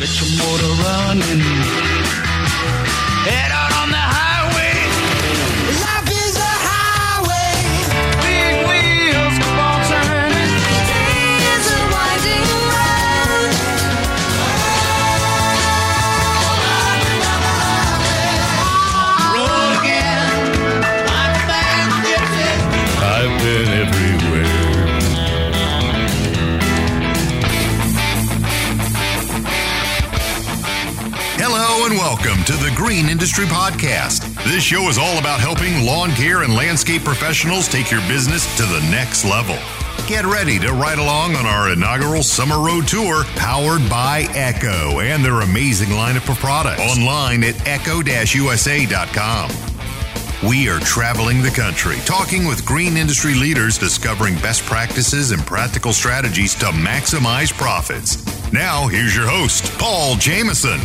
Get your motor running. Head out Green Industry Podcast. This show is all about helping lawn care and landscape professionals take your business to the next level. Get ready to ride along on our inaugural Summer Road Tour powered by Echo and their amazing lineup of products online at echo-usa.com. We are traveling the country, talking with green industry leaders, discovering best practices and practical strategies to maximize profits. Now, here's your host, Paul Jameson.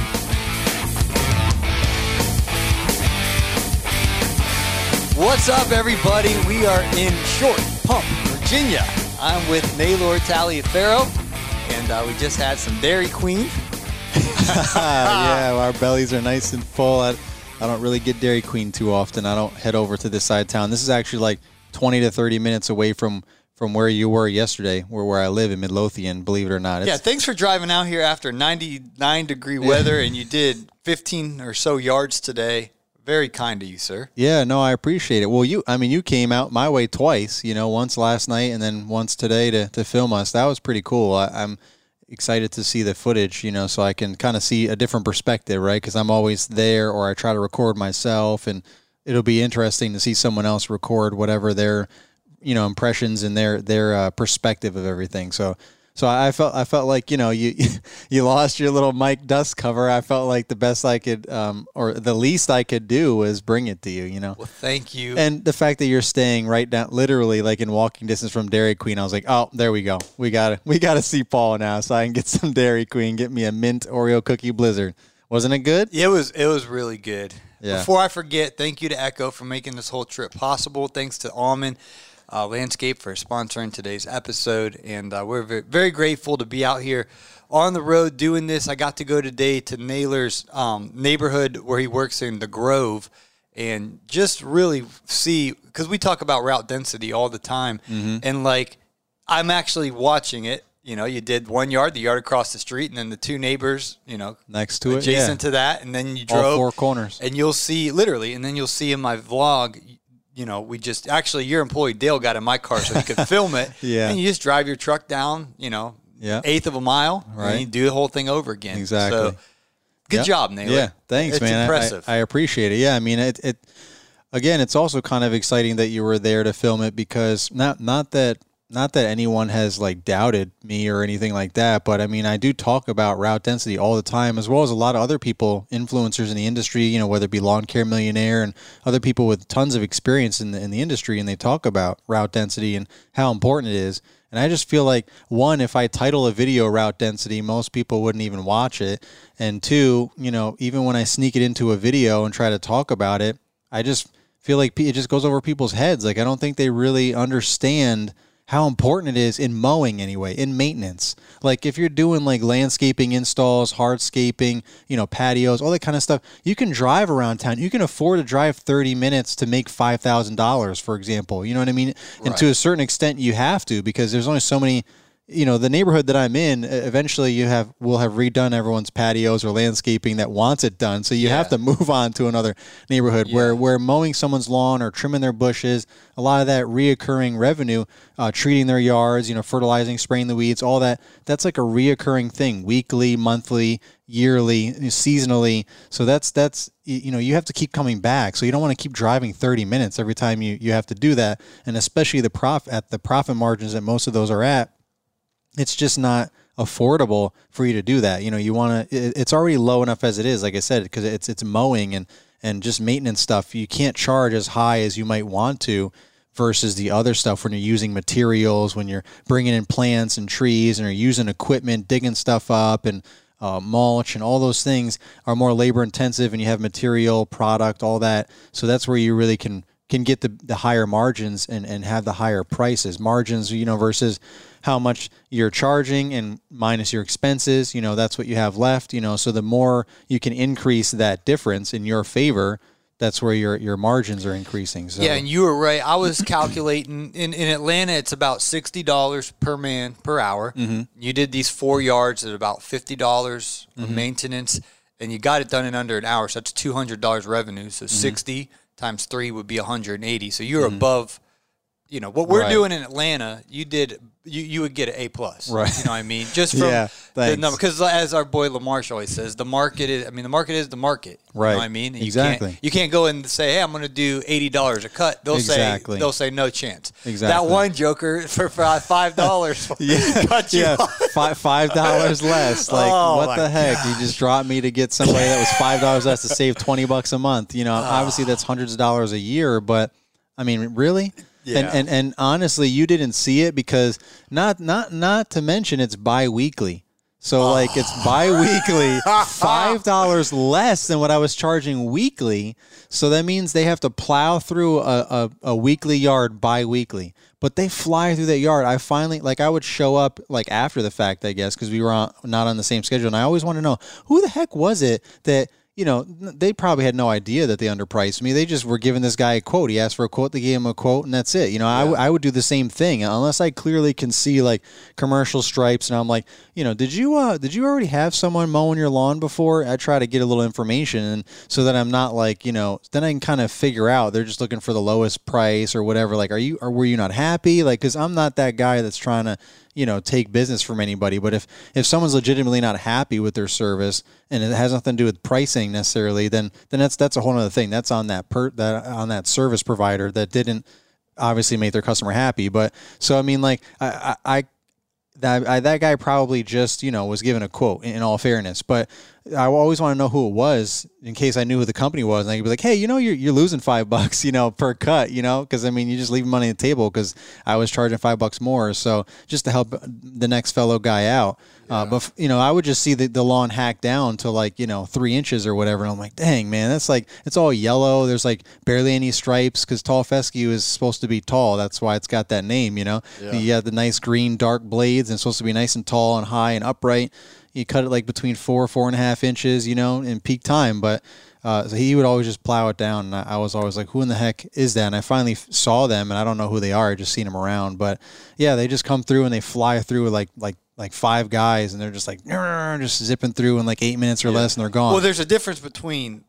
What's up, everybody? We are in Short Pump, Virginia. I'm with Naylor Taliaferro, and uh, we just had some Dairy Queen. yeah, our bellies are nice and full. I, I don't really get Dairy Queen too often. I don't head over to this side of town. This is actually like 20 to 30 minutes away from from where you were yesterday, where where I live in Midlothian. Believe it or not. Yeah, thanks for driving out here after 99 degree weather, and you did 15 or so yards today. Very kind of you, sir. yeah. No, I appreciate it. Well, you, I mean, you came out my way twice. You know, once last night and then once today to to film us. That was pretty cool. I, I'm excited to see the footage. You know, so I can kind of see a different perspective, right? Because I'm always there, or I try to record myself, and it'll be interesting to see someone else record whatever their you know impressions and their their uh, perspective of everything. So so I felt I felt like you know you you lost your little Mike Dust cover. I felt like the best I could um, or the least I could do was bring it to you. You know. Well, thank you. And the fact that you're staying right down, literally like in walking distance from Dairy Queen, I was like, oh, there we go. We got to we got to see Paul now, so I can get some Dairy Queen, get me a mint Oreo cookie blizzard. Wasn't it good? It was it was really good. Yeah. Before I forget, thank you to Echo for making this whole trip possible. Thanks to Allman uh, Landscape for sponsoring today's episode, and uh, we're very, very grateful to be out here on the road doing this. I got to go today to Naylor's um, neighborhood where he works in the Grove, and just really see because we talk about route density all the time, Mm-hmm. and like I'm actually watching it. You know, you did one yard, the yard across the street, and then the two neighbors, you know, Next to it, adjacent yeah. to that, and then you All drove four corners. and you'll see literally, and then you'll see in my vlog. You know, we just actually your employee Dale got in my car so he could film it. Yeah. and you just drive your truck down. You know, Yeah. eighth of a mile, Right. And you do the whole thing over again. Exactly. So, good Yep. job, Naylor. Yeah, thanks, it's man. Impressive. I, I appreciate it. Yeah, I mean, it, it. Again, it's also kind of exciting that you were there to film it because not not that not that anyone has like doubted me or anything like that, but I mean, I do talk about route density all the time, as well as a lot of other people, influencers in the industry. You know, whether it be Lawn Care Millionaire and other people with tons of experience in the in the industry, and they talk about route density and how important it is. And I just feel like one, if I title a video route density, most people wouldn't even watch it. And two, you know, even when I sneak it into a video and try to talk about it, I just feel like it just goes over people's heads. Like I don't think they really understand how important it is in mowing anyway, in maintenance. Like if you're doing like landscaping installs, hardscaping, you know, patios, all that kind of stuff, you can drive around town. You can afford to drive 30 minutes to make $5,000, for example. You know what I mean? And to a certain extent you have to because there's only so many you know the neighborhood that I'm in. Eventually, you have will have redone everyone's patios or landscaping that wants it done. So you have to move on to another neighborhood where where mowing someone's lawn or trimming their bushes, a lot of that reoccurring revenue, uh, treating their yards, you know, fertilizing, spraying the weeds, all that. That's like a reoccurring thing, weekly, monthly, yearly, seasonally. So that's that's you know you have to keep coming back. So you don't want to keep driving 30 minutes every time you you have to do that, and especially the prof at the profit margins that most of those are at it's just not affordable for you to do that. You know, you want to. It's already low enough as it is, like I said, because it's it's mowing and and just maintenance stuff. You can't charge as high as you might want to versus the other stuff when you're using materials, when you're bringing in plants and trees, and you're using equipment, digging stuff up, and uh, mulch and all those things are more labor intensive, and you have material, product, all that. So that's where you really can can get the, the higher margins and, and have the higher prices margins you know versus how much you're charging and minus your expenses, you know, that's what you have left, you know. So the more you can increase that difference in your favor, that's where your your margins are increasing. So Yeah, and you were right. I was calculating in, in Atlanta, it's about sixty dollars per man per hour. Mm-hmm. You did these four yards at about fifty dollars of maintenance, and you got it done in under an hour. So that's two hundred dollars revenue. So Mm-hmm. sixty times three would be one hundred and eighty. So you're mm-hmm. above. You know what we're Right. doing in Atlanta. You did. You, you would get an A plus. Right. You know what I mean? Just from Yeah, the number. Because as our boy Lamarsh always says, the market is. I mean, the market is the market. You Right. know what I mean? You can't- Exactly. You can't go and say, "Hey, I'm going to do eighty dollars a cut." They'll Exactly. say they'll say no chance. Exactly. That one joker for fi- five dollars cut you yeah, five five dollars less. Like Oh, what the heck? You just dropped me to get somebody that was five dollars less to save twenty bucks a month. You know, Ah. obviously that's hundreds of dollars a year, but I mean, really? Yeah. And, and and honestly, you didn't see it because not not not to mention it's bi-weekly. So like it's oh. bi-weekly, five dollars less than what I was charging weekly. So that means they have to plow through a, a, a weekly yard bi-weekly. But they fly through that yard. I finally like I would show up like after the fact, I guess, because we were on, not on the same schedule. And I always want to know who the heck was it that you know, they probably had no idea that they underpriced me. They just were giving this guy a quote. He asked for a quote, they gave him a quote, and that's it. You know, I, w- I would do the same thing unless I clearly can see like commercial stripes, and I'm like, you know, did you uh did you already have someone mowing your lawn before? I try to get a little information, and so that I'm not like, you know, then I can kind of figure out they're just looking for the lowest price or whatever. Like, are you or were you not happy? Like, because I'm not that guy that's trying to you know take business from anybody but if if someone's legitimately not happy with their service and it has nothing to do with pricing necessarily then then that's that's a whole other thing. That's on that per that on that service provider that didn't obviously make their customer happy. But so i mean like i i, I that I, that guy probably just you know was given a quote in, in all fairness. But I always want to know who it was in case I knew who the company was and I could be like hey you know you're, you're losing five bucks you know per cut you know? Because I mean you just leave money on the table because I was charging five bucks more so just to help the next fellow guy out. Uh, but you know I would just see the, the lawn hacked down to like you know three inches or whatever and I'm like dang man that's like it's all yellow there's like barely any stripes because tall fescue is supposed to be tall that's why it's got that name you know? You got the nice green dark blades and it's supposed to be nice and tall and high and upright you cut it like between four four and a half inches you know in peak time but uh, so he would always just plow it down and I, I was always like who in the heck is that? And i finally f- saw them and i don't know who they are i just seen them around but yeah they just come through and they fly through like like like five guys and they're just like just zipping through in like eight minutes or less and they're gone. Well, there's a difference between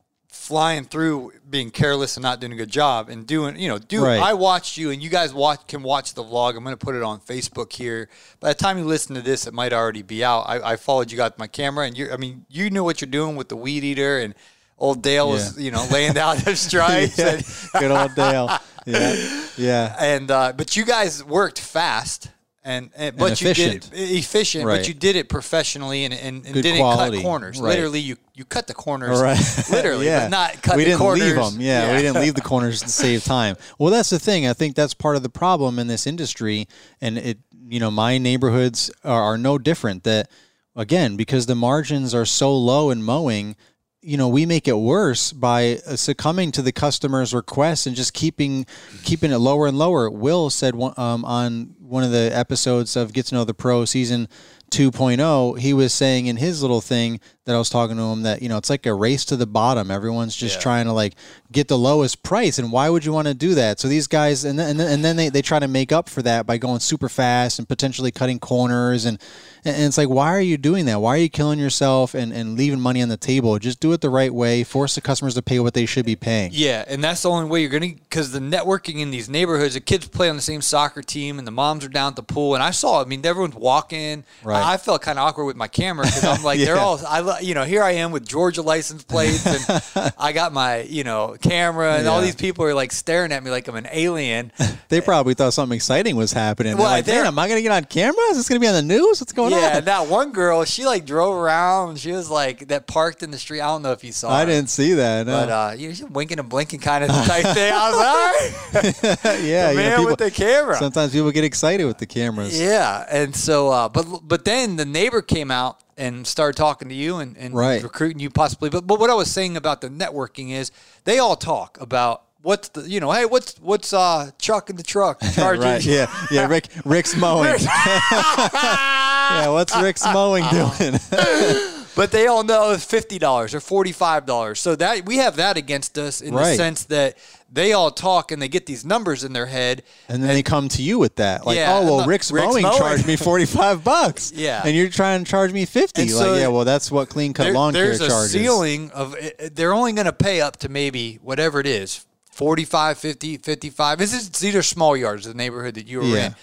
flying through, being careless and not doing a good job, and doing. You know, do Right. I watched you, and you guys watch can watch the vlog. I'm going to put it on Facebook here. By the time you listen to this, it might already be out. I, I followed you, got my camera, and you. I mean, you knew what you're doing with the weed eater, and old Dale was, you know, laying down their stripes, yeah, and, good old dale yeah yeah and uh, but you guys worked fast. And, eh, and but you did efficient. it efficient, Right. but you did it professionally and, and, and didn't quality. cut corners. Right. Literally, you you cut the corners, Right. literally, yeah. but not cut we the didn't corners. leave them. Yeah, we didn't leave the corners to save time. Well, that's the thing. I think that's part of the problem in this industry, and it, you know, my neighborhoods are, are no different. That again, because the margins are so low in mowing. You know, we make it worse by uh, succumbing to the customer's requests and just keeping keeping it lower and lower. Will said um, on one of the episodes of Get to Know the Pro season 2.0, he was saying in his little thing that I was talking to him that, you know, it's like a race to the bottom. Everyone's just trying to like get the lowest price. And why would you want to do that? So these guys, and then, and then, and then they, they try to make up for that by going super fast and potentially cutting corners. And, and it's like, why are you doing that? Why are you killing yourself and, and leaving money on the table? Just do it the right way. Force the customers to pay what they should be paying. Yeah, and that's the only way you're gonna because the networking in these neighborhoods, the kids play on the same soccer team, and the moms are down at the pool. And I saw, I mean, everyone's walking. Right. I, I felt kind of awkward with my camera because I'm like, they're all, I, you know, here I am with Georgia license plates, and I got my, you know, camera, and all these people are like staring at me like I'm an alien. They probably thought something exciting was happening. They're Well, like, they're- man, am I going to get on camera? Is this going to be on the news? What's going yeah, on? Yeah, that one girl, she like drove around. She was like that parked in the street. I don't know if you saw. I her. didn't see that. no. But uh, you know, winking and blinking kind of type thing. I was like, all right. yeah, the you know, man people- with the camera. Sometimes people get excited with the cameras. Yeah, and so, uh, but but then the neighbor came out and started talking to you and, and Right. recruiting you possibly. But but what I was saying about the networking is they all talk about what's the you know hey what's what's uh Chuck in the truck charging? right. Yeah. Yeah. Rick. Rick's mowing. yeah. What's Rick's mowing doing? But they all know it's fifty dollars or forty five dollars. So that we have that against us in the sense that they all talk and they get these numbers in their head. And then they come to you with that, like, Yeah, oh well, Rick's, Rick's mowing, mowing. charged me forty five bucks. Yeah. and you're trying to charge me fifty. And like, so yeah, well, that's what clean cut There- lawn care charges. there's a ceiling of eh, eh, they're only going to pay up to maybe whatever it is 45 50 55 this is these are small yards the neighborhood that you were Yeah. in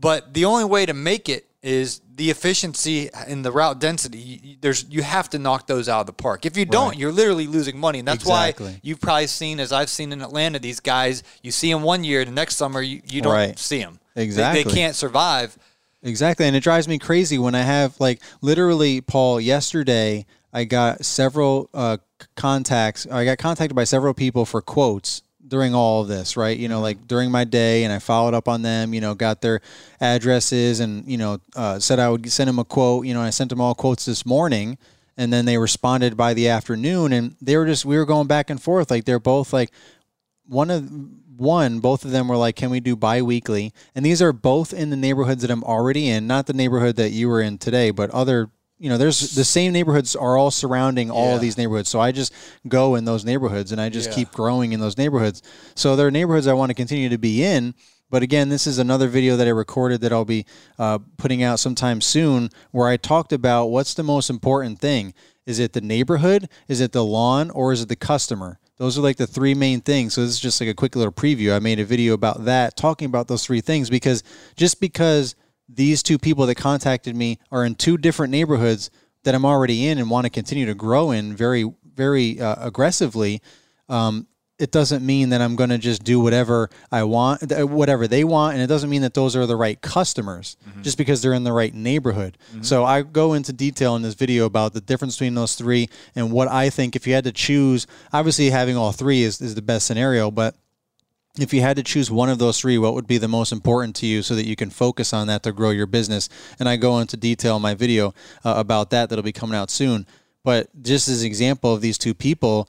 but the only way to make it is the efficiency and the route density there's you have to knock those out of the park if you don't Right. you're literally losing money and that's Exactly. why you've probably seen as i've seen in atlanta these guys you see them one year the next summer you, you don't Right. see them Exactly. they, they can't survive Exactly. And it drives me crazy when I have, like, literally, Paul, yesterday, I got several uh, contacts. I got contacted by several people for quotes during all of this, right? You know, like during my day, and I followed up on them, you know, got their addresses and, you know, uh, said I would send them a quote. You know, I sent them all quotes this morning. And then they responded by the afternoon, and they were just, we were going back and forth. Like, they're both like, one of one both of them were like can we do bi-weekly and these are both in the neighborhoods that i'm already in not the neighborhood that you were in today but other you know there's the same neighborhoods are all surrounding all Yeah. of these neighborhoods so i just go in those neighborhoods and i just Yeah. keep growing in those neighborhoods so there are neighborhoods i want to continue to be in but again this is another video that i recorded that i'll be uh, putting out sometime soon where i talked about what's the most important thing is it the neighborhood is it the lawn or is it the customer those are like the three main things. So this is just like a quick little preview. I made a video about that, talking about those three things because just because these two people that contacted me are in two different neighborhoods that I'm already in and want to continue to grow in very, very uh, aggressively, um, it doesn't mean that I'm going to just do whatever I want, whatever they want, and it doesn't mean that those are the right customers just because they're in the right neighborhood. So I go into detail in this video about the difference between those three and what I think if you had to choose. Obviously, having all three is, is the best scenario, but if you had to choose one of those three, what would be the most important to you so that you can focus on that to grow your business? And I go into detail in my video uh, about that that'll be coming out soon. But just as an example of these two people,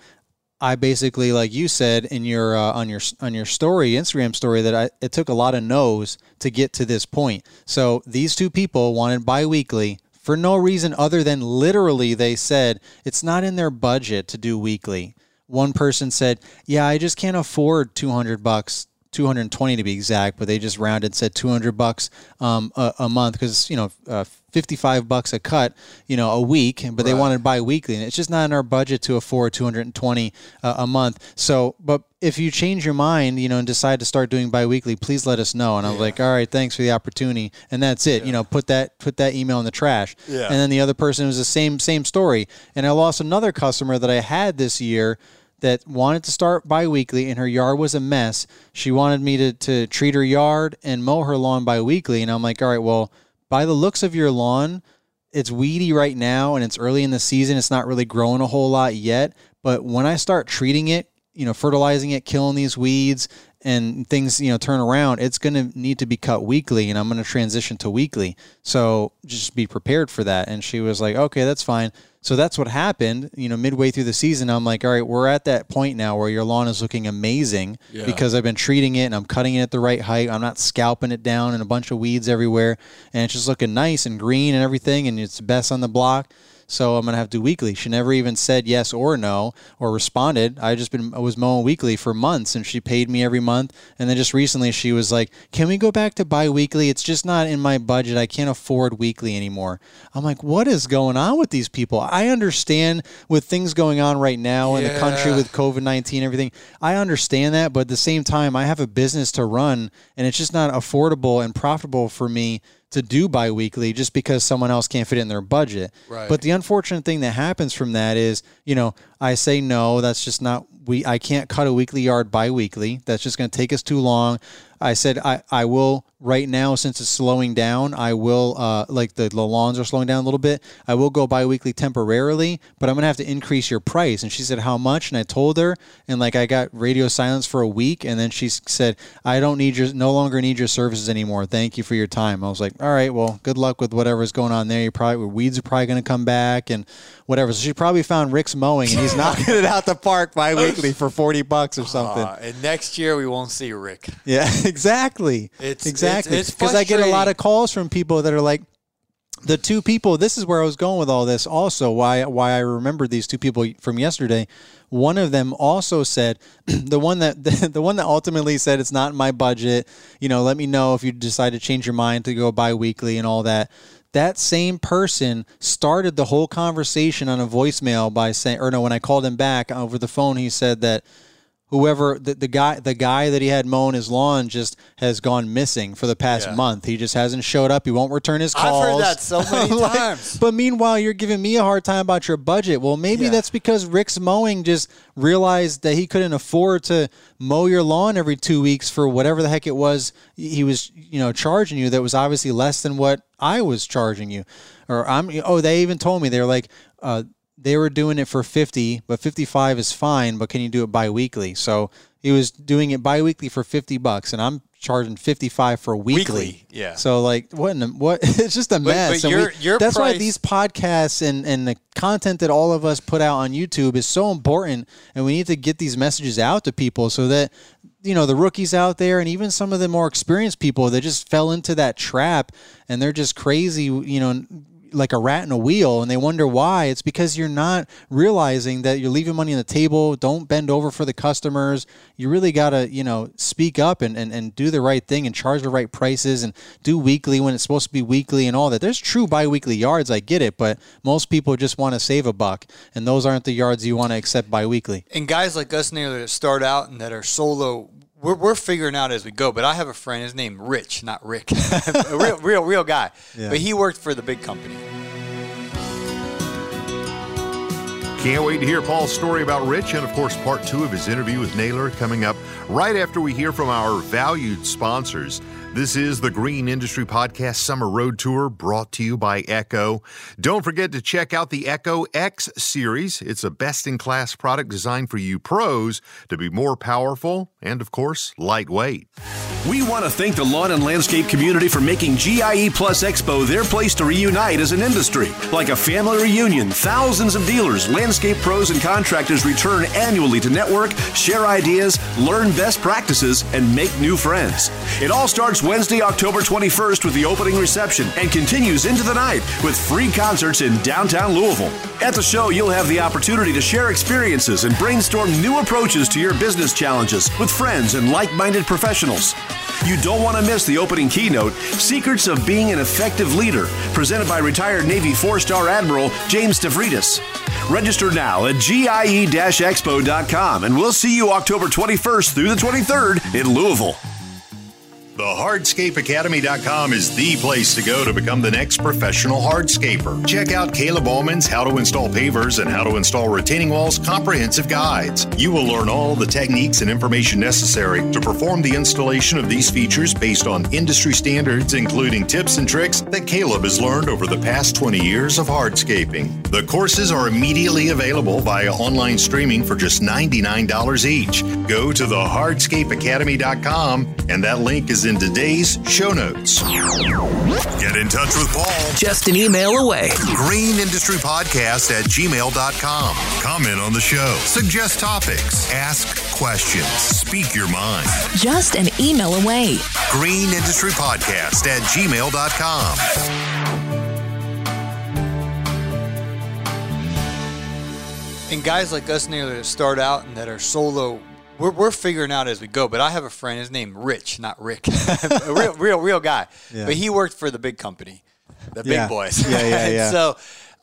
I basically, like you said in your uh, on your on your story, Instagram story, that I it took a lot of no's to get to this point. So these two people wanted biweekly for no reason other than literally they said it's not in their budget to do weekly. One person said, "Yeah, I just can't afford two hundred bucks." 220 to be exact, but they just rounded said 200 bucks um, a, a month because you know uh, 55 bucks a cut, you know, a week, but they wanted bi-weekly, and it's just not in our budget to afford 220 uh, a month. So, but if you change your mind, you know, and decide to start doing bi-weekly, please let us know. And I was like, all right, thanks for the opportunity, and that's it. You know, put that put that email in the trash. Yeah. And then the other person was the same same story, and I lost another customer that I had this year that wanted to start bi-weekly and her yard was a mess. She wanted me to, to treat her yard and mow her lawn bi-weekly. And I'm like, all right, well, by the looks of your lawn, it's weedy right now and it's early in the season. It's not really growing a whole lot yet. But when I start treating it, you know, fertilizing it, killing these weeds and things, you know, turn around, it's going to need to be cut weekly and I'm going to transition to weekly. So just be prepared for that. And she was like, okay, that's fine. So that's what happened. You know, midway through the season, I'm like, all right, we're at that point now where your lawn is looking amazing because I've been treating it and I'm cutting it at the right height. I'm not scalping it down and a bunch of weeds everywhere. And it's just looking nice and green and everything. And it's best on the block. So I'm gonna have to do weekly. She never even said yes or no or responded. I just been I was mowing weekly for months, and she paid me every month. And then just recently, she was like, "Can we go back to bi-weekly? It's just not in my budget. I can't afford weekly anymore." I'm like, "What is going on with these people?" I understand with things going on right now in the country with COVID 19, everything. I understand that, but at the same time, I have a business to run, and it's just not affordable and profitable for me to do bi-weekly just because someone else can't fit in their budget. Right. But the unfortunate thing that happens from that is, you know, I say no, that's just not we I can't cut a weekly yard bi-weekly. That's just going to take us too long. I said I, I will right now since it's slowing down, I will uh, like the, the lawns are slowing down a little bit. I will go bi-weekly temporarily, but I'm gonna have to increase your price. And she said, how much? And I told her, and like I got radio silence for a week, and then she said, I don't need your, no longer need your services anymore. Thank you for your time. I was like, all right, well, good luck with whatever's going on there. You probably weeds are probably gonna come back and whatever. So she probably found Rick's mowing, and he's knocking it out the park bi-weekly for forty bucks or something. Uh, and next year we won't see Rick. Yeah, exactly. It's- exactly it's because I get a lot of calls from people that are like, the two people. This is where I was going with all this. Also, why why I remembered these two people from yesterday. One of them also said the one that the, the one that ultimately said it's not in my budget. You know, let me know if you decide to change your mind to go bi-weekly and all that. That same person started the whole conversation on a voicemail by saying, or no, when I called him back over the phone, he said that whoever the, the guy the guy that he had mowing his lawn just has gone missing for the past Yeah. month. He just hasn't showed up. He won't return his calls. I've heard that so many Like, times. But meanwhile, you're giving me a hard time about your budget. Well, maybe Yeah. that's because Rick's mowing just realized that he couldn't afford to mow your lawn every two weeks for whatever the heck it was he was, you know, charging you. That was obviously less than what I was charging you. Or I'm. Oh, they even told me they're like. Uh, they were doing it for 50 but 55 is fine but can you do it bi-weekly so he was doing it bi-weekly for 50 bucks and i'm charging 55 for weekly, Weekly, yeah. so like what in the, what it's just a mess but we- your- your that's why these podcasts and and the content that all of us put out on youtube is so important and we need to get these messages out to people so that you know the rookies out there and even some of the more experienced people that just fell into that trap and they're just crazy you know like a rat in a wheel and they wonder why. It's because you're not realizing that you're leaving money on the table. Don't bend over for the customers. You really got to you know speak up and, and, and do the right thing and charge the right prices and do weekly when it's supposed to be weekly and all that. There's true bi-weekly yards i get it but most people just want to save a buck and those aren't the yards you want to accept bi-weekly. And guys like us now that start out and that are solo, we're, we're figuring out as we go. But I have a friend, his name Rich, not Rick, a real, real, real guy. Yeah. But he worked for the big company. Can't wait to hear Paul's story about Rich and, of course, part two of his interview with Naylor coming up right after we hear from our valued sponsors. This is the Green Industry Podcast Summer Road Tour brought to you by Echo. Don't forget to check out the Echo X series. It's a best in class product designed for you pros to be more powerful and, of course, lightweight. We want to thank the lawn and landscape community for making GIE Plus Expo their place to reunite as an industry. Like a family reunion, thousands of dealers, landscape pros, and contractors return annually to network, share ideas, learn best practices, and make new friends. It all starts Wednesday, October 21st with the opening reception and continues into the night with free concerts in downtown Louisville. At the show, you'll have the opportunity to share experiences and brainstorm new approaches to your business challenges with friends and like minded professionals. You don't want to miss the opening keynote, Secrets of Being an Effective Leader, presented by retired Navy four star Admiral James Stavridis. Register now at GIE expo.com and we'll see you October 21st through the 23rd in Louisville. The HardscapeAcademy.com is the place to go to become the next professional hardscaper. Check out Caleb Allman's How to Install Pavers and How to Install Retaining Walls comprehensive guides. You will learn all the techniques and information necessary to perform the installation of these features based on industry standards, including tips and tricks that Caleb has learned over the past 20 years of hardscaping. The courses are immediately available via online streaming for just $99 each. Go to the hardscapeacademy.com and that link is in today's show notes. Get in touch with Paul. Just an email away. Green Industry Podcast at gmail.com. Comment on the show. Suggest topics. Ask questions. Speak your mind. Just an email away. Green Industry Podcast at gmail.com. And guys like us now that start out and that are solo, we're, we're figuring out as we go. But I have a friend, his name Rich, not Rick, a real, real, real guy. Yeah. But he worked for the big company, the big Yeah. boys. Yeah, yeah, yeah. so,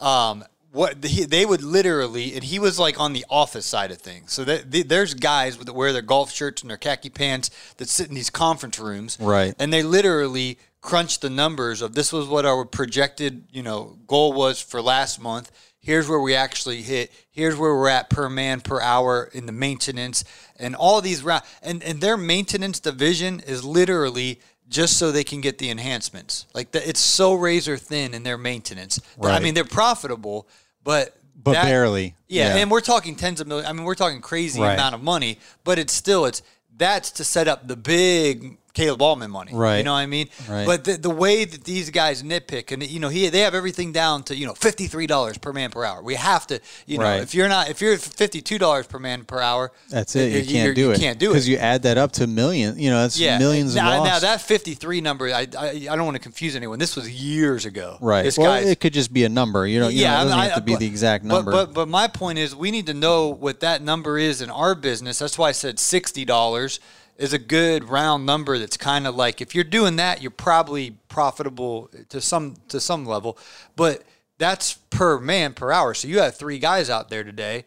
um, what he, they would literally, and he was like on the office side of things. So that, the, there's guys with wear their golf shirts and their khaki pants that sit in these conference rooms, Right. And they literally crunch the numbers of this was what our projected, you know, goal was for last month. Here's where we actually hit. Here's where we're at per man per hour in the maintenance and all these round and and their maintenance division is literally just so they can get the enhancements. Like the, it's so razor thin in their maintenance. I mean, they're profitable, but But that- barely. Yeah, Yeah. and we're talking tens of millions. I mean, we're talking crazy Right. amount of money, but it's still it's that's to set up the big Caleb Allman money. Right. You know what I mean? Right. But the, the way that these guys nitpick, and you know, he they have everything down to you know fifty three dollars per man per hour. We have to, you know, Right. if you're not if you're fifty two dollars per man per hour, That's it. You you're- can't do you it. can't do it because you add that up to million. You know, that's yeah, millions Now, now that fifty three number, I, I I don't want to confuse anyone. This was years ago. right. This well, it could just be a number. You know, you know, it doesn't I- have to be but- the exact but- number. But, but my point is, we need to know what that number is in our business. That's why I said sixty dollars is a good round number. That's kind of like if you're doing that, you're probably profitable to some to some level. But that's per man per hour. So you have three guys out there today.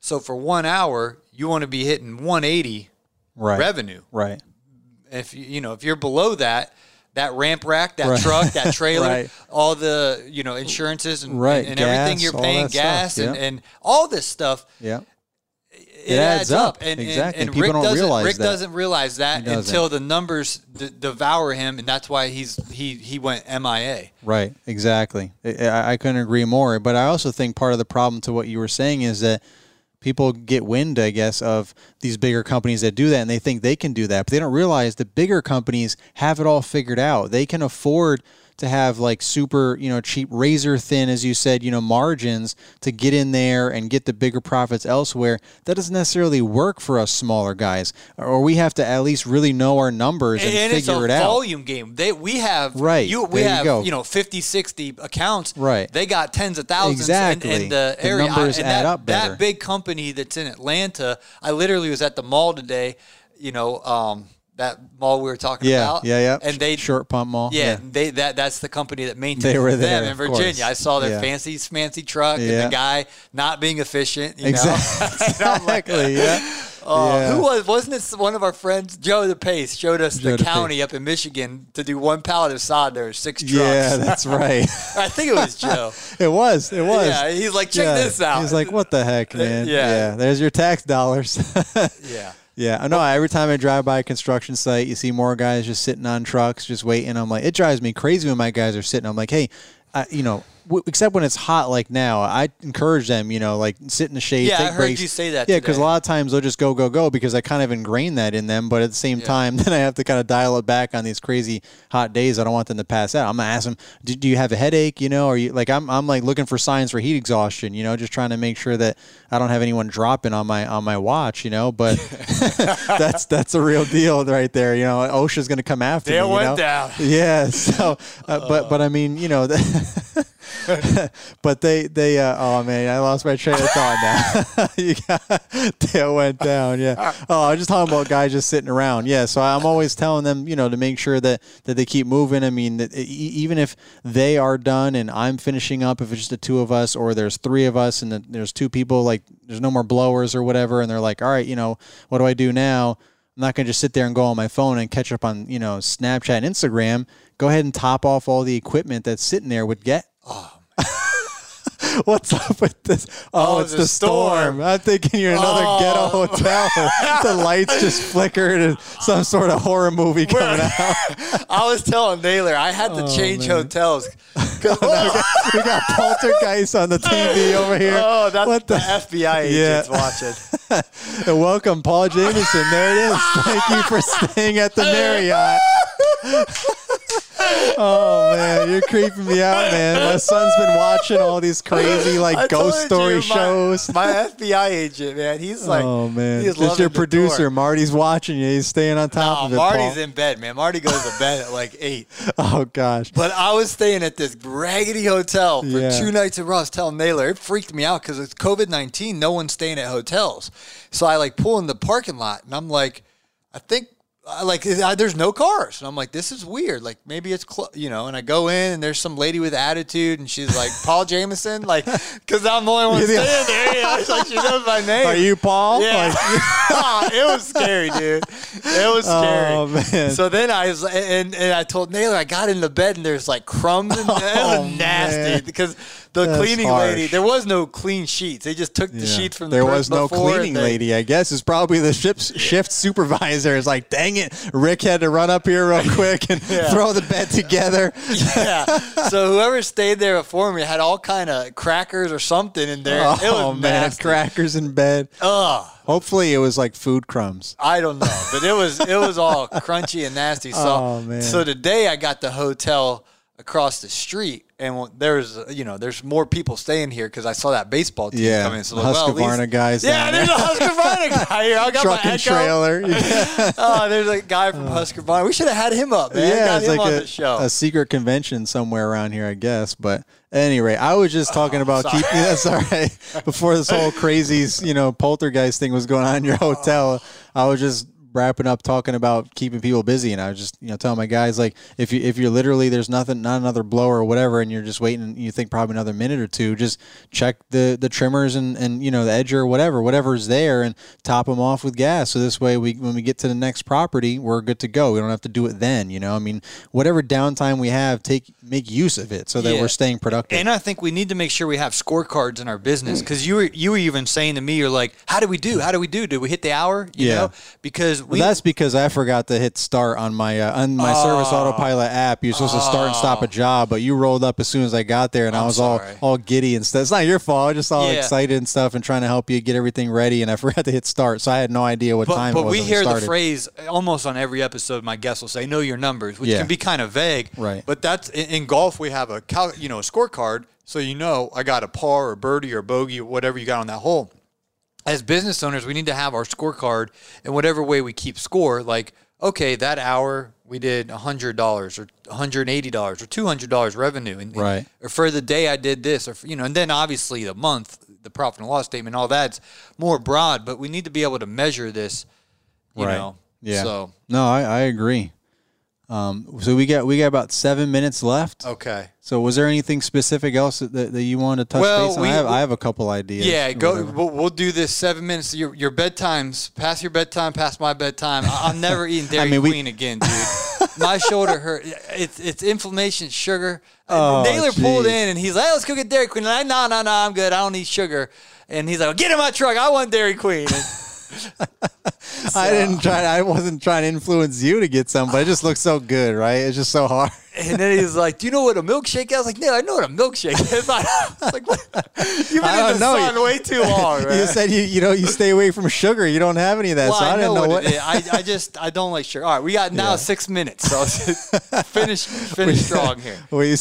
So for one hour, you want to be hitting one eighty right. revenue Right. if you you know if you're below that that ramp rack that Right. truck that trailer Right. all the you know insurances and, Right, and, everything gas, you're paying stuff, gas and, and all this stuff Yeah. It, adds up. and, and- Exactly. and, People Rick don't doesn't realize Rick that. doesn't realize that doesn't. until the numbers d- devour him and that's why he's he he went MIA Right, exactly. I, I- I couldn't agree more. But I also think part of the problem to what you were saying is that people get wind, I guess, of these bigger companies that do that, and they think they can do that, but they don't realize that bigger companies have it all figured out. They can afford to have like super, you know, cheap razor thin, as you said, you know, margins to get in there and get the bigger profits elsewhere. That doesn't necessarily work for us smaller guys, or we have to at least really know our numbers and, and figure it out. It's a volume game. They we have Right, You, we there you have go. you know 50, 60 accounts. Right. They got tens of thousands. Exactly. In, in the The area. numbers and add that, up better. That big company that's in Atlanta. I literally was at the mall today. You know, um, that mall we were talking Yeah, about. yeah, yeah. And they short pump mall. Yeah, they that that's the company that maintains They were them in Virginia. I saw their Yeah. fancy fancy truck and the guy not being efficient. You Exactly. Know? I'm like, exactly. Yeah. Oh, Yeah. who was? Wasn't it one of our friends, Joe the Pace, showed us Joe the county up in Michigan to do one pallet of sod. There were six trucks. Yeah, that's right. I think it was Joe. It was. It was. Yeah, he's like, check Yeah. this out. He's like, what the heck, man? Yeah. There's your tax dollars. yeah. Yeah. I know. Every time I drive by a construction site, you see more guys just sitting on trucks, just waiting. I'm like, it drives me crazy when my guys are sitting. I'm like, hey, I, you know, w- except when it's hot like now, I encourage them, you know, like sit in the shade. Yeah, I heard breaks. you say that Yeah, because a lot of times they'll just go, go, go because I kind of ingrain that in them. But at the same time, then I have to kind of dial it back on these crazy hot days. I don't want them to pass out. I'm gonna ask them, do, do you have a headache? You know, or you like I'm, I'm like looking for signs for heat exhaustion. You know, just trying to make sure that I don't have anyone dropping on my on my watch. You know, but that's that's a real deal right there. You know, OSHA's gonna come after They me. you went know? down. Yeah. So, uh, but but I mean, you know. but they they uh, oh man I lost my train of thought now. you got, went down. Yeah. Oh, I was just talking about guys just sitting around. Yeah. So I'm always telling them, you know, to make sure that that they keep moving. I mean, that even if they are done and I'm finishing up, if it's just the two of us or there's three of us and then there's two people, like there's no more blowers or whatever, and they're like, all right, you know, what do I do now? I'm not going to just sit there and go on my phone and catch up on, you know, Snapchat and Instagram. Go ahead and top off all the equipment that's sitting there with get. Oh, What's up with this? Oh, Oh, it's the storm. storm. I'm thinking you're another Oh. ghetto hotel. the lights just flickered and some sort of horror movie coming out. I was telling Naylor I had to Oh, change man. hotels. 'Cause- we got poltergeist on the TV over here. oh, that's What the, the- FBI agents Yeah. watching. And welcome, Paul Jameson. There it is. Thank you for staying at the Marriott. oh man, you're creeping me out, man. My son's been watching all these crazy like I ghost story you, shows. My, FBI agent, man, he's oh, like, oh man, he's just your producer, tour. Marty's watching you. He's staying on top Oh, of it. Marty's Paul. in bed, man. Marty goes to bed at like eight. Oh gosh. But I was staying at this raggedy hotel for Yeah. two nights in row. I was telling Naylor, it freaked me out because it's COVID 19. No one's staying at hotels. So I like pull in the parking lot and I'm like, I think. Like I, there's no cars, and I'm like, this is weird. Like maybe it's clo-, you know. And I go in, and there's some lady with attitude, and she's like, Paul Jameson, like, because I'm the only one staying there. Know? It's like she knows my name. Are you Paul? Yeah, Like- it was scary, dude. It was scary. Oh, man. So then I was, and, and I told Naylor I got in the bed and there's like crumbs and it Oh, was nasty because the That's cleaning harsh. lady. There was no clean sheets. They just took the Yeah. sheets from the there was no cleaning they- lady. I guess it's probably the shift shift supervisor. Is like, dang it, Rick had to run up here real quick and Yeah. throw the bed together. yeah. So whoever stayed there before me had all kind of crackers or something in there. oh man, nasty. crackers in bed. Ugh. Hopefully, it was like food crumbs. I don't know, but it was it was all crunchy and nasty. So Oh, man. so today I got the hotel across the street, and there's you know there's more people staying here because I saw that baseball team Yeah, come in. So the like, well, Husqvarna least- guys Yeah, there's a Husqvarna guy here. I got Truck my and Echo. trailer. Oh, there's a guy from uh, Husqvarna. We should have had him up, man. yeah, got it's him like on a, the show. a secret convention somewhere around here, I guess. But anyway, I was just oh, talking about Oh, sorry. keeping. That's all right. Before this whole crazy, you know, poltergeist thing was going on in your oh. hotel, I was just wrapping up talking about keeping people busy, and I was just you know telling my guys like if you if you're literally there's nothing, not another blower or whatever, and you're just waiting, you think probably another minute or two, just check the the trimmers and and you know the edger or whatever, whatever's there, and top them off with gas. So this way, we when we get to the next property, we're good to go. We don't have to do it then. You know, I mean, whatever downtime we have, take make use of it so that Yeah. we're staying productive. And I think we need to make sure we have scorecards in our business because you were you were even saying to me, you're like, how do we do? How do we do? Did we hit the hour? You Yeah. know, because we Well, that's because I forgot to hit start on my uh, on my service autopilot app. You're supposed to start and stop a job, but you rolled up as soon as I got there, and I I'm was sorry. all all giddy and stuff. It's not your fault. I was just all Yeah. excited and stuff, and trying to help you get everything ready, and I forgot to hit start, so I had no idea what but, time. but it was But we hear the phrase almost on every episode. My guests will say, "Know your numbers," which Yeah. can be kind of vague. Right. But that's in, in golf. We have a cal- you know a scorecard, so you know I got a par or birdie or bogey or whatever you got on that hole. As business owners, we need to have our scorecard in whatever way we keep score. Like, okay, that hour we did hundred dollars or hundred eighty dollars or two hundred dollars revenue, and, Right. Or for the day I did this, or you know, and then obviously the month, the profit and loss statement, all that's more broad. But we need to be able to measure this you Right. know. Yeah. So No, I, I agree. Um, so we got we got about seven minutes left. okay. So was there anything specific else that, that, you wanted to touch Well, base on? we- I have I have a couple ideas. Yeah, go. We'll, we'll do this seven minutes. Your your bedtimes. Pass your bedtime. Pass my bedtime. I- I'm never eating Dairy mean, we- Queen again, dude. my shoulder hurt. It's it's inflammation, sugar. Oh, Naylor pulled in and he's like, "Hey, "Let's go get Dairy Queen." And I, no, no, no, I'm good. I don't need sugar. And he's like, "Get in my truck. I want Dairy Queen." And I didn't try. I wasn't trying to influence you to get some, but it just looks so good, right? It's just so hard. And then he's like, "Do you know what a milkshake is?" I was like, "No, I know what a milkshake is." I was like, what? "You've been I in the know. sun way too long, man." You said you you know you stay away from sugar. You don't have any of that, Well, so I, I, didn't know, know what, what. it is. I, I just I don't like sugar. All right, we got now Yeah. six minutes, so finish finish strong here. we,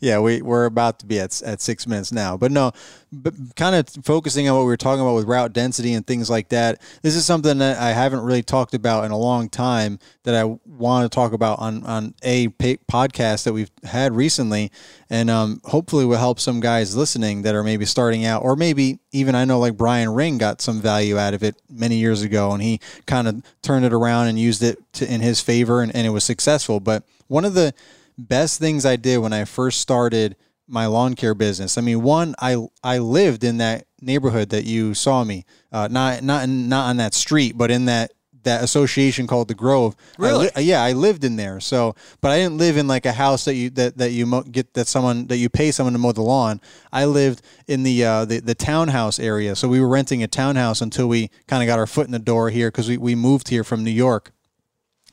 yeah, we we're about to be at at six minutes now, but no, but kind of focusing on what we were talking about with route density and things like that. This is something that I haven't really talked about in a long time that I want to talk about on on a podcast that we've had recently, and um, hopefully will help some guys listening that are maybe starting out, or maybe even I know like Brian Ring got some value out of it many years ago, and he kind of turned it around and used it to, in his favor, and, and it was successful. But one of the best things I did when I first started my lawn care business. I mean, one, I I lived in that neighborhood that you saw me, uh, not not in, not on that street, but in that that association called the Grove. I Really? li- yeah, I lived in there. So, but I didn't live in like a house that you that that you mo- get that someone that you pay someone to mow the lawn. I lived in the uh, the the townhouse area. So we were renting a townhouse until we kind of got our foot in the door here because we we moved here from New York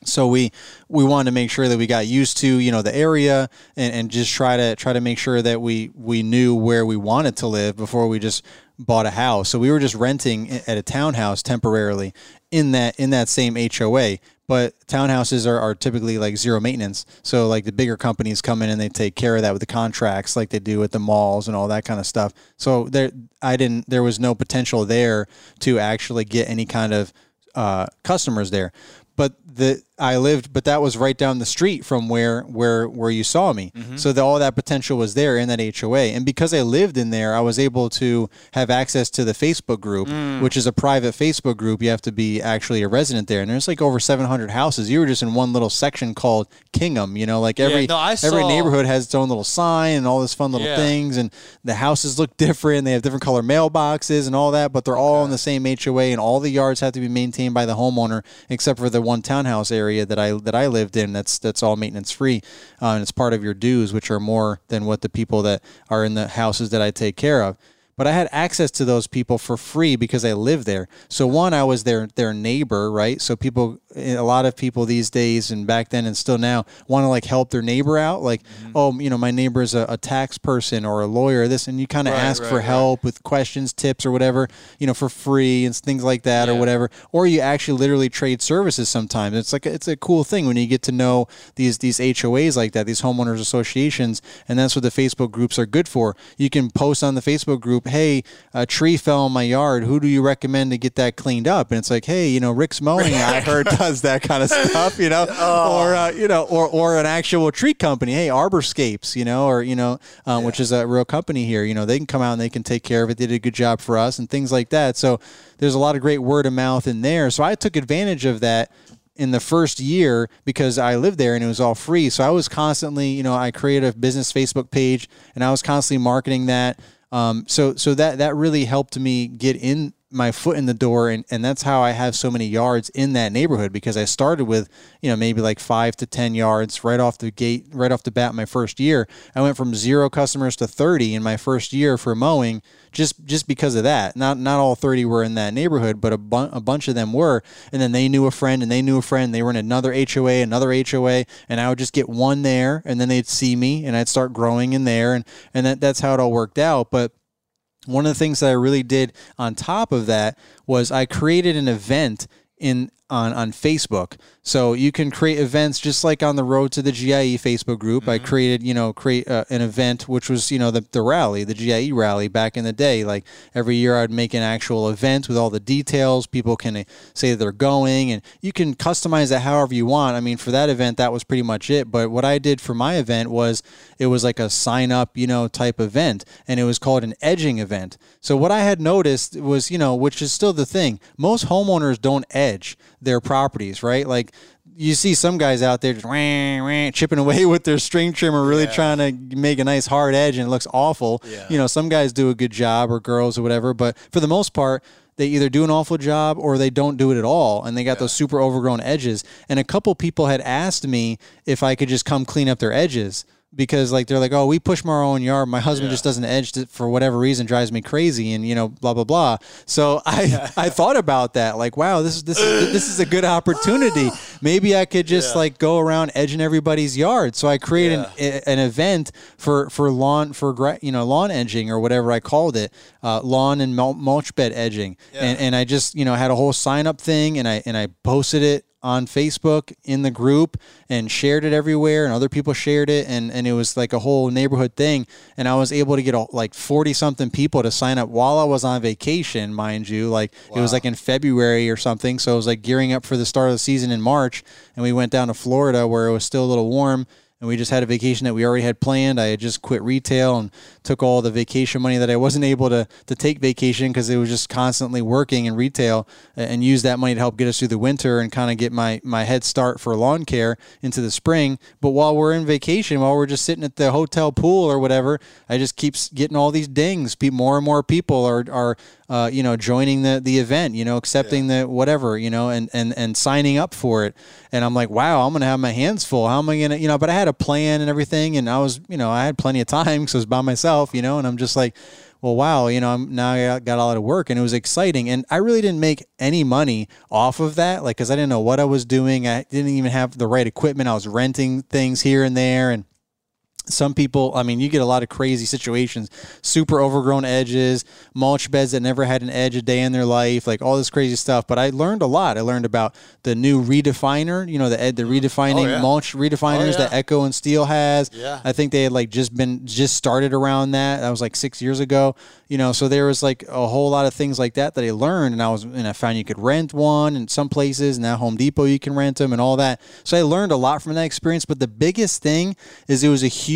so we we wanted to make sure that we got used to you know the area and, and just try to try to make sure that we we knew where we wanted to live before we just bought a house. So we were just renting at a townhouse temporarily in that in that same HOA but townhouses are, are typically like zero maintenance. So like the bigger companies come in and they take care of that with the contracts like they do at the malls and all that kind of stuff. So there I didn't there was no potential there to actually get any kind of uh, customers there. But the I lived, but that was right down the street from where where where you saw me. Mm-hmm. So the, all that potential was there in that HOA, and because I lived in there, I was able to have access to the Facebook group, mm. which is a private Facebook group. You have to be actually a resident there, and there's like over 700 houses. You were just in one little section called Kingham. You know, like every no, I every saw- neighborhood has its own little sign and all this fun little Yeah. things, and the houses look different. They have different color mailboxes and all that, but they're all in the same HOA, and all the yards have to be maintained by the homeowner, except for the one townhouse area area that I that I lived in. That's that's all maintenance free, uh, and it's part of your dues, which are more than what the people that are in the houses that I take care of but I had access to those people for free because I lived there. So one, I was their their neighbor, right? So people, eh, a lot of people these days and back then and still now want to like help their neighbor out. Like, mm-hmm. oh, you know, my neighbor is a, a tax person or a lawyer, this, and you kind of Right, ask right, for right. help with questions, tips, or whatever, you know, for free and things like that or whatever. Or you actually literally trade services sometimes. It's like it's a cool thing when you get to know these these HOAs like that, these homeowners associations, and that's what the Facebook groups are good for. You can post on the Facebook group, "Hey, a tree fell in my yard. Who do you recommend to get that cleaned up?" And it's like, "Hey, you know, Rick's Mowing, I heard does that kind of stuff, you know, or uh, you know, or or an actual tree company. Hey, Arborscapes, you know, or you know, um, which is a real company here. You know, they can come out and they can take care of it. They did a good job for us and things like that. So there's a lot of great word of mouth in there. So I took advantage of that in the first year because I lived there and it was all free. So I was constantly, you know, I created a business Facebook page and I was constantly marketing that. Um, so so that that really helped me get in my foot in the door and, and that's how I have so many yards in that neighborhood because I started with, you know, maybe like five to ten yards right off the gate, right off the bat my first year. I went from zero customers to thirty in my first year for mowing just just because of that. Not not all 30 were in that neighborhood, but a, bu- a bunch of them were. And then they knew a friend and they knew a friend. They were in another HOA, another HOA, and I would just get one there and then they'd see me and I'd start growing in there and and that, that's how it all worked out. But one of the things that I really did on top of that was I created an event in on on Facebook. So you can create events just like on the Road to the GIE Facebook group. I created, you know, create uh, an event which was, you know, the the rally, the GIE rally back in the day. Like every year I'd make an actual event with all the details. People can uh, say that they're going and you can customize it however you want. I mean, for that event that was pretty much it, but what I did for my event was it was like a sign up, you know, type event and it was called an edging event. So what I had noticed was, you know, which is still the thing. Most homeowners don't edge their properties, right? Like you see some guys out there just wah, wah, chipping away with their string trimmer, really trying to make a nice hard edge, and it looks awful. You know, some guys do a good job, or girls, or whatever. But for the most part, they either do an awful job or they don't do it at all, and they got those super overgrown edges. And a couple people had asked me if I could just come clean up their edges because like they're like, oh, we push our own yard. My husband just doesn't edge it for whatever reason, drives me crazy, and you know, blah blah blah. So I I thought about that, like, wow, this is this is this is a good opportunity. Maybe I could just like go around edging everybody's yard. So I created an, an event for for lawn for you know lawn edging or whatever I called it, uh, lawn and mulch bed edging, and and I just you know had a whole sign up thing, and I and I posted it on Facebook in the group and shared it everywhere and other people shared it and, and it was like a whole neighborhood thing. And I was able to get like 40 something people to sign up while I was on vacation mind you like it was like in February or something. So it was like gearing up for the start of the season in March and we went down to Florida where it was still a little warm and we just had a vacation that we already had planned. I had just quit retail and took all the vacation money that I wasn't able to to take vacation because it was just constantly working in retail and use that money to help get us through the winter and kind of get my my head start for lawn care into the spring. But while we're in vacation, while we're just sitting at the hotel pool or whatever, I just keeps getting all these dings. More and more people are are uh, you know joining the the event, you know, accepting the whatever, you know, and and and signing up for it. And I'm like, wow, I'm gonna have my hands full. How am I gonna, you know? But I had a plan and everything, and I was, you know, I had plenty of time because I was by myself, you know, and I'm just like. Well, wow, you know, I'm now I got- got a lot of work and it was exciting. And I really didn't make any money off of that, like, because I didn't know what I was doing. I didn't even have the right equipment. I was renting things here and there. And some people, I mean, you get a lot of crazy situations, super overgrown edges, mulch beds that never had an edge a day in their life, like all this crazy stuff. But I learned a lot. I learned about the new redefiner, you know, the ed, the mm. oh, redefining yeah. mulch redefiners oh, yeah. that Echo and Stihl has. Yeah. I think they had like just been just started around that. That was like six years ago, you know. So there was like a whole lot of things like that that I learned, and I was and I found you could rent one in some places. Now Home Depot you can rent them and all that. So I learned a lot from that experience. But the biggest thing is it was a huge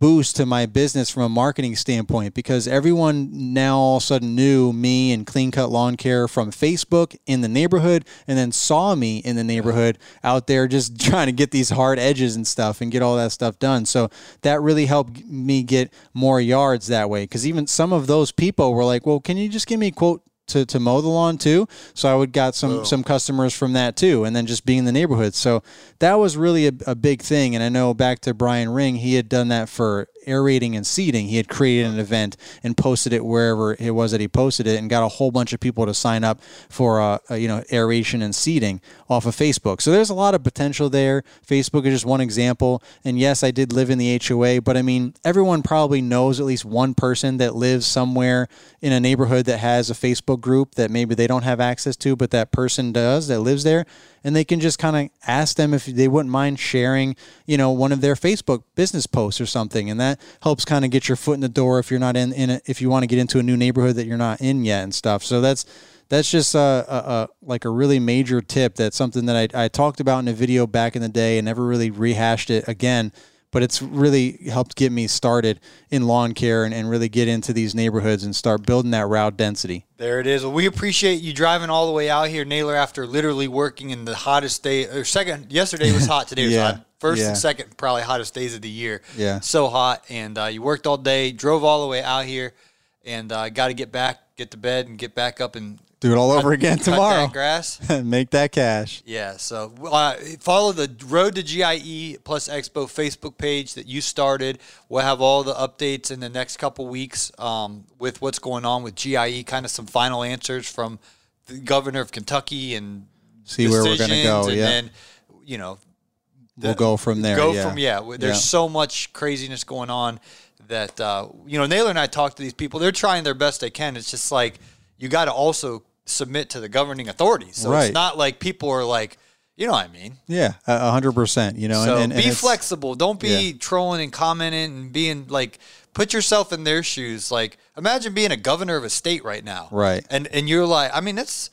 boost to my business from a marketing standpoint because everyone now all of a sudden knew me and Clean Cut Lawn Care from Facebook in the neighborhood and then saw me in the neighborhood out there just trying to get these hard edges and stuff and get all that stuff done. So that really helped me get more yards that way because even some of those people were like, well, can you just give me a quote to, to mow the lawn too. So I would got some some customers from that too, and then just being in the neighborhood. So that was really a, a big thing. And I know back to Brian Ring, he had done that for aerating and seeding. He had created an event and posted it wherever it was that he posted it, and got a whole bunch of people to sign up for uh, uh, you know aeration and seeding off of Facebook. So there's a lot of potential there. Facebook is just one example. And yes, I did live in the HOA, but I mean everyone probably knows at least one person that lives somewhere in a neighborhood that has a Facebook group that maybe they don't have access to, but that person does that lives there and they can just kind of ask them if they wouldn't mind sharing, you know, one of their Facebook business posts or something, and that helps kind of get your foot in the door if you're not in in it, if you want to get into a new neighborhood that you're not in yet and stuff. So that's that's just a, a, a like a really major tip. That's something that I, I talked about in a video back in the day and never really rehashed it again. But it's really helped get me started in lawn care and, and really get into these neighborhoods and start building that route density. There it is. Well, we appreciate you driving all the way out here, Naylor, after literally working in the hottest day or second. Yesterday was hot. Today was Yeah. hot. First Yeah. and second, probably hottest days of the year. Yeah. So hot, and uh, you worked all day, drove all the way out here, and uh, got to get back, get to bed, and get back up and Do it all over again cut tomorrow. that grass. Make that cash. Yeah, so uh, follow the Road to GIE plus Expo Facebook page that you started. We'll have all the updates in the next couple weeks um, with what's going on with GIE, kind of some final answers from the governor of Kentucky and See where we're gonna go. And Yeah, then, you know, we'll go from there. go yeah. from yeah. There's Yeah. so much craziness going on that uh, you know. Naylor and I talk to these people. They're trying their best they can. It's just like you got to also submit to the governing authorities. So Right. it's not like people are like, you know what I mean. Yeah, a hundred percent. You know, So and, and, and be flexible. Don't be Yeah. trolling and commenting and being like. Put yourself in their shoes. Like, imagine being a governor of a state right now. Right. And and you're like, I mean, it's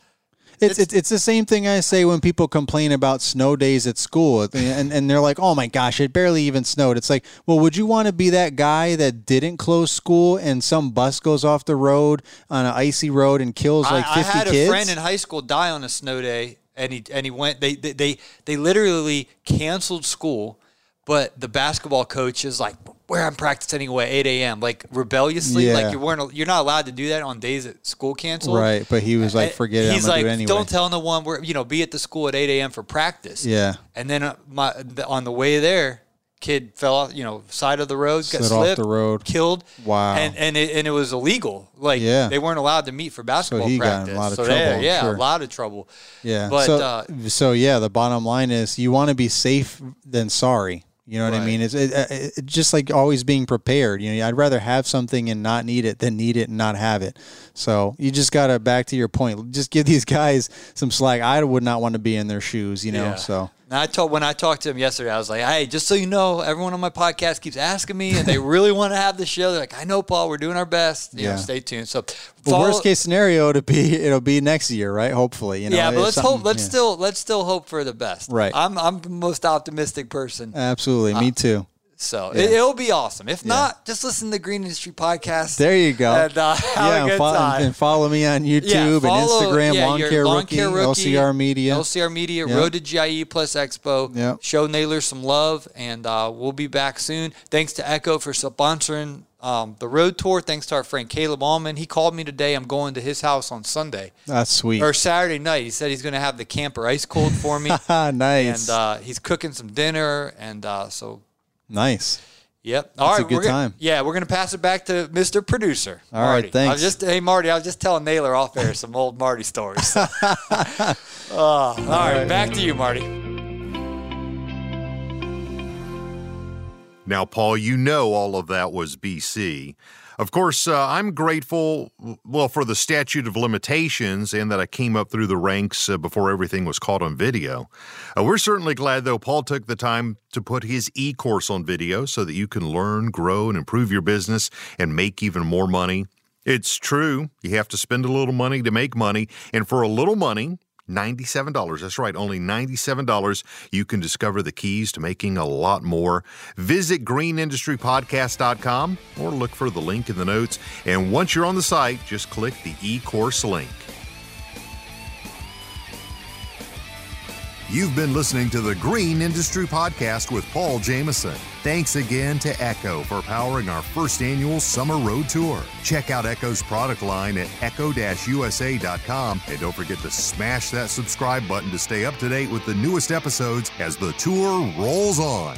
It's, it's it's the same thing I say when people complain about snow days at school, and and they're like, "Oh my gosh, it barely even snowed." It's like, well, would you want to be that guy that didn't close school and some bus goes off the road on an icy road and kills like I, I fifty had kids? a friend in high school die on a snow day, and he and he went. They they they, they literally canceled school, but the basketball coach is like, "Where I'm practicing anyway, 8 a.m." Like rebelliously, Yeah. like you weren't you're not allowed to do that on days that school canceled. right, but he was like, "Forget it, I'm He's like, do anyway." don't tell no one. We're you know, be at the school at 8 a.m. for practice. Yeah. And then uh, my on the way there, kid fell off, you know, side of the road, got Slid off the road. killed. Wow. And and it, and it was illegal. Like Yeah. they weren't allowed to meet for basketball he got in a practice. lot of so trouble, yeah, sure. a lot of trouble. Yeah. But so, uh, so yeah, the bottom line is you want to be safe than sorry. You know what I mean? It's it, uh, it, it, just like always being prepared. You know, I'd rather have something and not need it than need it and not have it. So you just gotta back to your point. Just give these guys some slack. I would not want to be in their shoes. You know. Yeah. So And I told when I talked to him yesterday, I was like, "Hey, just so you know, everyone on my podcast keeps asking me, and they really want to have the show. They're like, I know, Paul, we're doing our best. You Yeah. know, stay tuned. So, follow- worst case scenario to be it'll be next year, right? Hopefully, you know. yeah, but let's hope. Let's yeah. still let's still hope for the best. Right. I'm I'm the most optimistic person. Absolutely, me uh, too. So it, it'll be awesome. If not, just listen to the Green Industry Podcast. There you go. And uh, have yeah, a and, good fo- time. and follow me on YouTube Yeah, and Instagram, yeah, Lawn Care Lawn Rookie, Care Rookie, LCR Media. LCR Media, Yeah. Road to GIE plus Expo. Yeah. Show Naylor some love, and uh, we'll be back soon. Thanks to Echo for sponsoring um, the road tour. Thanks to our friend Caleb Allman. He called me today. I'm going to his house on Sunday That's sweet. or Saturday night. He said he's going to have the camper ice cold for me. Nice. And uh, he's cooking some dinner, and uh, so nice. Yep. All That's a right, good we're gonna- time. Yeah, we're gonna pass it back to Mr. Producer. All right, Marty. I thanks. was just hey Marty, I was just telling Naylor off air some old Marty stories. Uh, all right, back to you, Marty. Now, Paul, you know all of that was BC. Of course, uh, I'm grateful, well, for the statute of limitations and that I came up through the ranks uh, before everything was caught on video. Uh, we're certainly glad, though, Paul took the time to put his e course on video so that you can learn, grow, and improve your business and make even more money. It's true, you have to spend a little money to make money, and for a little money, $97. That's right, only $97. You can discover the keys to making a lot more. Visit greenindustrypodcast.com or look for the link in the notes. And once you're on the site, just click the e course link. You've been listening to the Green Industry Podcast with Paul Jameson. Thanks again to Echo for powering our first annual summer road tour. Check out Echo's product line at echo-usa.com and don't forget to smash that subscribe button to stay up to date with the newest episodes as the tour rolls on.